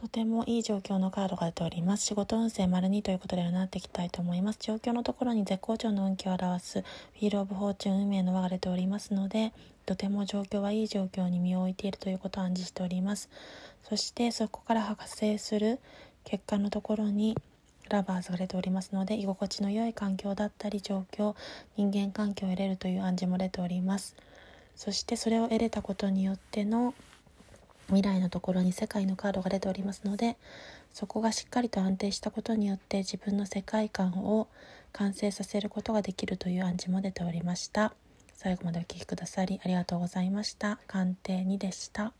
とてもいい状況のカードが出ております。仕事運勢丸2ということで占っていきたいと思います。状況のところに絶好調の運気を表す Wheel of Fortune 運命の輪が出ておりますので、とても状況はいい状況に身を置いているということを暗示しております。そしてそこから発生する結果のところに Lovers が出ておりますので、居心地の良い環境だったり状況、人間関係を得れるという暗示も出ております。そしてそれを得れたことによっての未来のところに世界のカードが出ておりますのでそこがしっかりと安定したことによって自分の世界観を完成させることができるという暗示も出ておりました。最後までお聴きくださりありがとうございました。鑑定2でした。